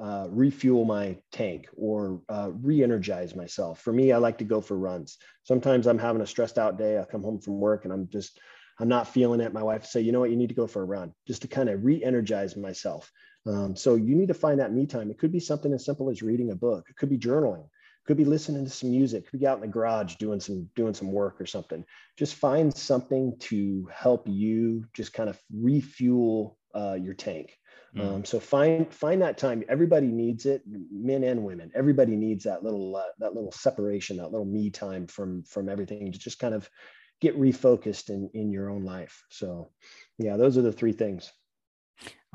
uh, refuel my tank or uh, re-energize myself. For me, I like to go for runs. Sometimes I'm having a stressed out day. I come home from work and I'm just I'm not feeling it. My wife say, you know what, you need to go for a run just to kind of re-energize myself. Um, so you need to find that me time. It could be something as simple as reading a book. It could be journaling. Could be listening to some music. Could be out in the garage doing some doing some work or something. Just find something to help you just kind of refuel uh, your tank. Mm. Um, so find find that time. Everybody needs it, men and women. Everybody needs that little uh, that little separation, that little me time from from everything to just kind of get refocused in in your own life. So, yeah, those are the three things.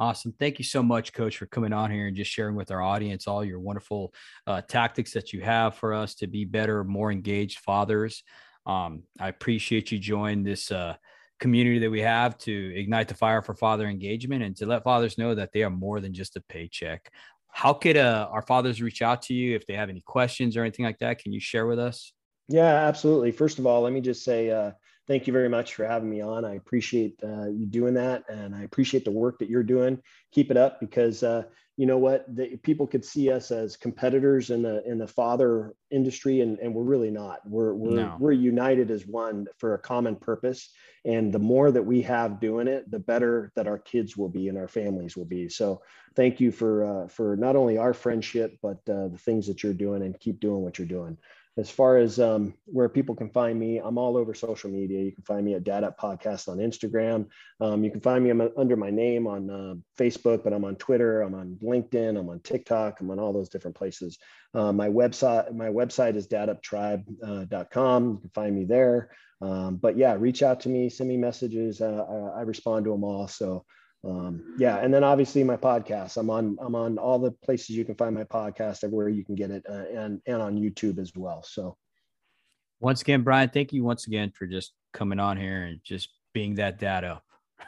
Awesome. Thank you so much, Coach, for coming on here and just sharing with our audience all your wonderful uh, tactics that you have for us to be better, more engaged fathers. Um, I appreciate you joining this uh, community that we have to ignite the fire for father engagement and to let fathers know that they are more than just a paycheck. How could uh, our fathers reach out to you if they have any questions or anything like that? Can you share with us? Yeah, absolutely. First of all, let me just say uh, thank you very much for having me on. I appreciate uh, you doing that, and I appreciate the work that you're doing. Keep it up because uh, you know what the, people could see us as competitors in the in the father industry and, and we're really not we're we're, no. we're united as one for a common purpose and the more that we have doing it the better that our kids will be and our families will be so thank you for uh, for not only our friendship but uh, the things that you're doing and keep doing what you're doing as far as um, where people can find me, I'm all over social media. You can find me at Dad Up Podcast on Instagram. Um, you can find me I'm under my name on uh, Facebook, but I'm on Twitter, I'm on LinkedIn, I'm on TikTok, I'm on all those different places. Uh, my website, my website is daduptribe.com. Uh, you can find me there. Um, but yeah, reach out to me, send me messages. Uh, I, I respond to them all. So um, yeah and then obviously my podcast. I'm on i'm on all the places you can find my podcast everywhere you can get it uh, and and on youtube as well. So once again bryan thank you once again for just coming on here and just being that data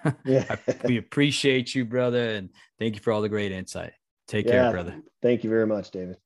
yeah. We appreciate you brother and thank you for all the great insight. Take yeah, care brother. Thank you very much david